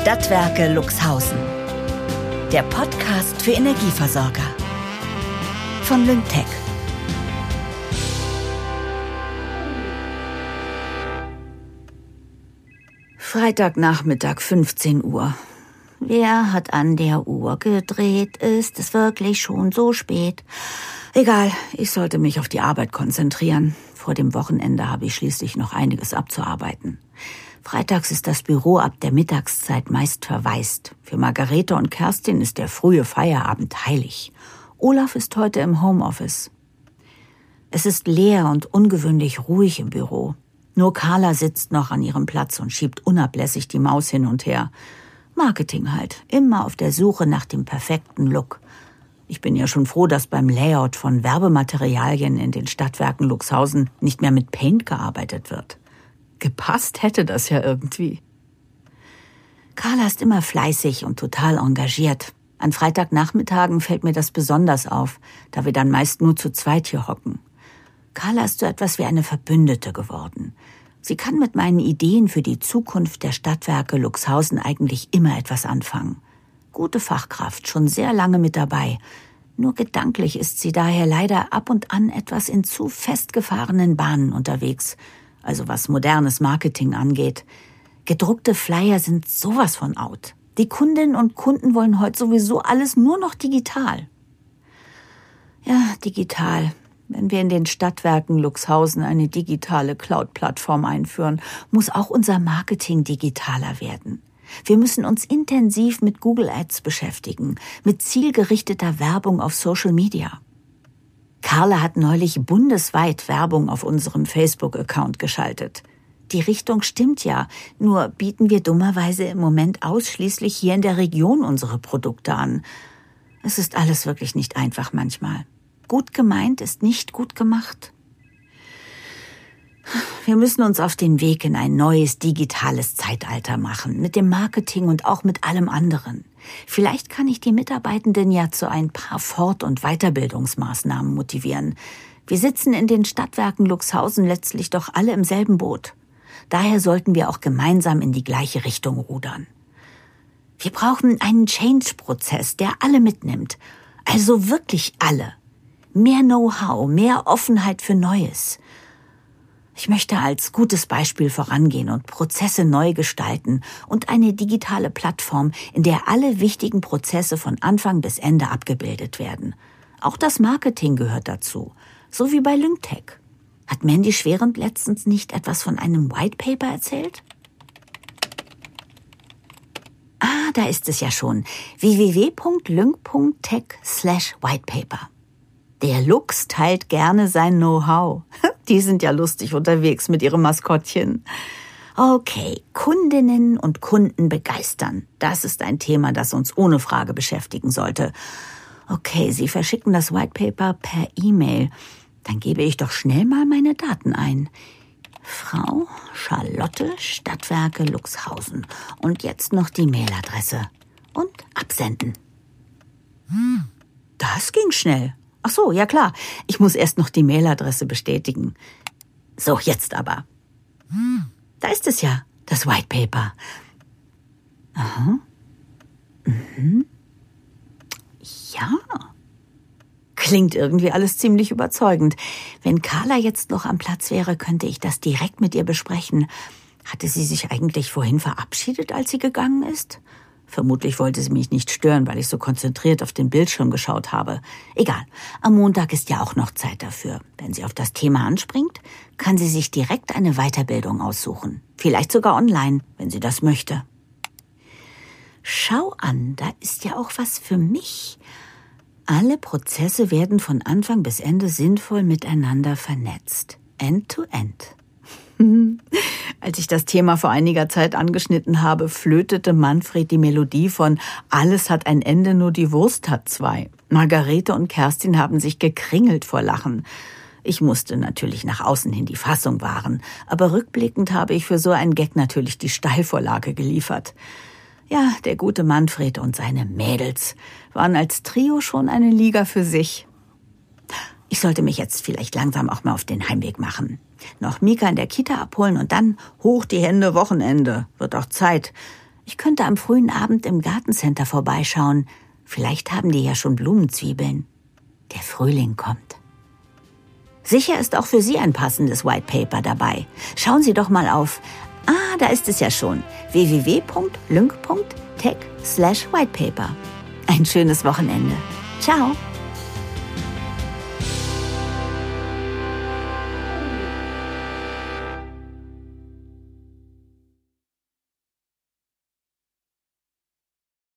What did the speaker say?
Stadtwerke Luxhausen. Der Podcast für Energieversorger. Von Lyngtech. Freitagnachmittag 15 Uhr. Wer hat an der Uhr gedreht? Ist es wirklich schon so spät? Egal, ich sollte mich auf die Arbeit konzentrieren. Vor dem Wochenende habe ich schließlich noch einiges abzuarbeiten. Freitags ist das Büro ab der Mittagszeit meist verwaist. Für Margarete und Kerstin ist der frühe Feierabend heilig. Olaf ist heute im Homeoffice. Es ist leer und ungewöhnlich ruhig im Büro. Nur Carla sitzt noch an ihrem Platz und schiebt unablässig die Maus hin und her. Marketing halt, immer auf der Suche nach dem perfekten Look. Ich bin ja schon froh, dass beim Layout von Werbematerialien in den Stadtwerken Luxhausen nicht mehr mit Paint gearbeitet wird. Gepasst hätte das ja irgendwie. Carla ist immer fleißig und total engagiert. An Freitagnachmittagen fällt mir das besonders auf, da wir dann meist nur zu zweit hier hocken. Carla ist so etwas wie eine Verbündete geworden. Sie kann mit meinen Ideen für die Zukunft der Stadtwerke Luxhausen eigentlich immer etwas anfangen gute Fachkraft, schon sehr lange mit dabei. Nur gedanklich ist sie daher leider ab und an etwas in zu festgefahrenen Bahnen unterwegs, also was modernes Marketing angeht. Gedruckte Flyer sind sowas von out. Die Kundinnen und Kunden wollen heute sowieso alles nur noch digital. Ja, digital. Wenn wir in den Stadtwerken Luxhausen eine digitale Cloud-Plattform einführen, muss auch unser Marketing digitaler werden. Wir müssen uns intensiv mit Google Ads beschäftigen, mit zielgerichteter Werbung auf Social Media. Carla hat neulich bundesweit Werbung auf unserem Facebook-Account geschaltet. Die Richtung stimmt ja, nur bieten wir dummerweise im Moment ausschließlich hier in der Region unsere Produkte an. Es ist alles wirklich nicht einfach manchmal. Gut gemeint ist nicht gut gemacht. Wir müssen uns auf den Weg in ein neues digitales Zeitalter machen, mit dem Marketing und auch mit allem anderen. Vielleicht kann ich die Mitarbeitenden ja zu ein paar Fort- und Weiterbildungsmaßnahmen motivieren. Wir sitzen in den Stadtwerken Luxhausen letztlich doch alle im selben Boot. Daher sollten wir auch gemeinsam in die gleiche Richtung rudern. Wir brauchen einen Change-Prozess, der alle mitnimmt. Also wirklich alle. Mehr Know-how, mehr Offenheit für Neues. Ich möchte als gutes Beispiel vorangehen und Prozesse neu gestalten und eine digitale Plattform, in der alle wichtigen Prozesse von Anfang bis Ende abgebildet werden. Auch das Marketing gehört dazu, so wie bei Lyngtech. Hat Mandy Schwerend letztens nicht etwas von einem White Paper erzählt? Ah, da ist es ja schon. www.lyng.tech slash whitepaper. Der Lux teilt gerne sein Know-how. Die sind ja lustig unterwegs mit ihrem Maskottchen. Okay, Kundinnen und Kunden begeistern. Das ist ein Thema, das uns ohne Frage beschäftigen sollte. Okay, Sie verschicken das White Paper per E-Mail. Dann gebe ich doch schnell mal meine Daten ein. Frau Charlotte Stadtwerke Luxhausen. Und jetzt noch die Mailadresse. Und absenden. Das ging schnell. Ach so, ja klar. Ich muss erst noch die Mailadresse bestätigen. So, jetzt aber. Da ist es ja, das White Paper. Aha. Mhm. Ja. Klingt irgendwie alles ziemlich überzeugend. Wenn Carla jetzt noch am Platz wäre, könnte ich das direkt mit ihr besprechen. Hatte sie sich eigentlich vorhin verabschiedet, als sie gegangen ist? Vermutlich wollte sie mich nicht stören, weil ich so konzentriert auf den Bildschirm geschaut habe. Egal, am Montag ist ja auch noch Zeit dafür. Wenn sie auf das Thema anspringt, kann sie sich direkt eine Weiterbildung aussuchen. Vielleicht sogar online, wenn sie das möchte. Schau an, da ist ja auch was für mich. Alle Prozesse werden von Anfang bis Ende sinnvoll miteinander vernetzt. End to end. Als ich das Thema vor einiger Zeit angeschnitten habe, flötete Manfred die Melodie von Alles hat ein Ende, nur die Wurst hat zwei. Margarete und Kerstin haben sich gekringelt vor Lachen. Ich musste natürlich nach außen hin die Fassung wahren, aber rückblickend habe ich für so einen Gag natürlich die Steilvorlage geliefert. Ja, der gute Manfred und seine Mädels waren als Trio schon eine Liga für sich. Ich sollte mich jetzt vielleicht langsam auch mal auf den Heimweg machen. Noch Mika in der Kita abholen und dann hoch die Hände Wochenende. Wird auch Zeit. Ich könnte am frühen Abend im Gartencenter vorbeischauen. Vielleicht haben die ja schon Blumenzwiebeln. Der Frühling kommt. Sicher ist auch für Sie ein passendes White Paper dabei. Schauen Sie doch mal auf. Ah, da ist es ja schon. www.lync.tech slash whitepaper. Ein schönes Wochenende. Ciao.